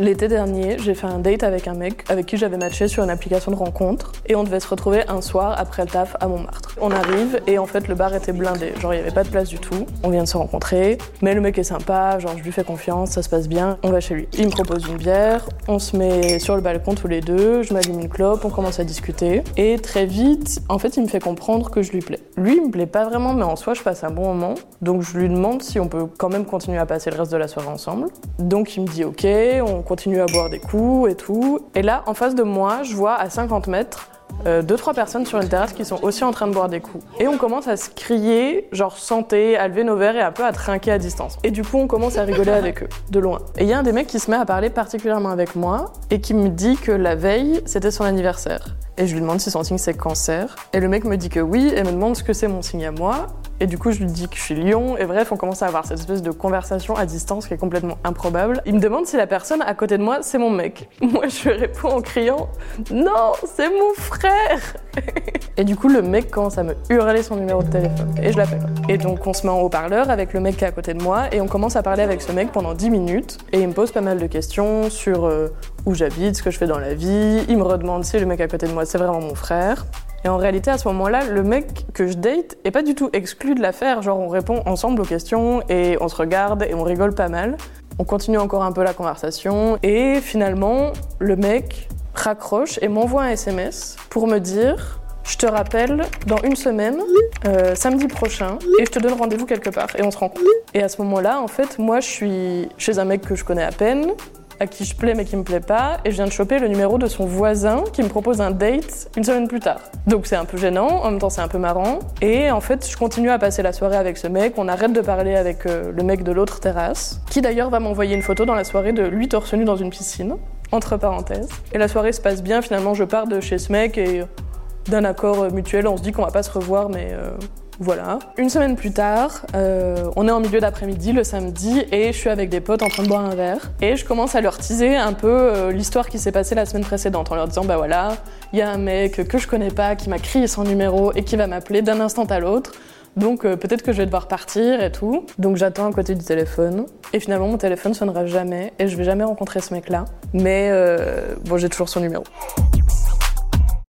L'été dernier, j'ai fait un date avec un mec avec qui j'avais matché sur une application de rencontre et on devait se retrouver un soir après le taf à Montmartre. On arrive et en fait le bar était blindé, genre il n'y avait pas de place du tout. On vient de se rencontrer, mais le mec est sympa, genre je lui fais confiance, ça se passe bien, on va chez lui. Il me propose une bière, on se met sur le balcon tous les deux, je m'allume une clope, on commence à discuter et très vite, en fait il me fait comprendre que je lui plais. Lui il me plaît pas vraiment mais en soi je passe un bon moment, donc je lui demande si on peut quand même continuer à passer le reste de la soirée ensemble. Donc il me dit ok, on continue à boire des coups et tout. Et là, en face de moi, je vois à 50 mètres euh, deux trois personnes sur une terrasse qui sont aussi en train de boire des coups. Et on commence à se crier, genre santé, à lever nos verres et un peu à trinquer à distance. Et du coup, on commence à rigoler avec eux, de loin. Et il y a un des mecs qui se met à parler particulièrement avec moi et qui me dit que la veille, c'était son anniversaire. Et je lui demande si son signe c'est cancer. Et le mec me dit que oui et me demande ce que c'est mon signe à moi. Et du coup, je lui dis que je suis lion. Et bref, on commence à avoir cette espèce de conversation à distance qui est complètement improbable. Il me demande si la personne à côté de moi, c'est mon mec. Moi, je lui réponds en criant Non, c'est mon frère Et du coup, le mec commence à me hurler son numéro de téléphone. Et je l'appelle. Et donc, on se met en haut-parleur avec le mec qui est à côté de moi. Et on commence à parler avec ce mec pendant 10 minutes. Et il me pose pas mal de questions sur euh, où j'habite, ce que je fais dans la vie. Il me redemande si le mec à côté de moi, c'est vraiment mon frère. Et en réalité, à ce moment-là, le mec que je date est pas du tout exclu de l'affaire. Genre, on répond ensemble aux questions et on se regarde et on rigole pas mal. On continue encore un peu la conversation et finalement, le mec raccroche et m'envoie un SMS pour me dire je te rappelle dans une semaine, euh, samedi prochain, et je te donne rendez-vous quelque part et on se rencontre. Et à ce moment-là, en fait, moi, je suis chez un mec que je connais à peine, à qui je plais mais qui me plaît pas, et je viens de choper le numéro de son voisin qui me propose un date une semaine plus tard. Donc c'est un peu gênant, en même temps c'est un peu marrant, et en fait je continue à passer la soirée avec ce mec, on arrête de parler avec euh, le mec de l'autre terrasse, qui d'ailleurs va m'envoyer une photo dans la soirée de lui torse nu dans une piscine, entre parenthèses. Et la soirée se passe bien, finalement je pars de chez ce mec et d'un accord mutuel, on se dit qu'on va pas se revoir, mais euh, voilà. Une semaine plus tard, euh, on est en milieu d'après-midi, le samedi, et je suis avec des potes en train de boire un verre. Et je commence à leur teaser un peu euh, l'histoire qui s'est passée la semaine précédente, en leur disant, bah voilà, il y a un mec que je connais pas, qui m'a crié son numéro et qui va m'appeler d'un instant à l'autre. Donc euh, peut-être que je vais devoir partir et tout. Donc j'attends à côté du téléphone. Et finalement mon téléphone sonnera jamais et je vais jamais rencontrer ce mec-là. Mais bon, j'ai toujours son numéro.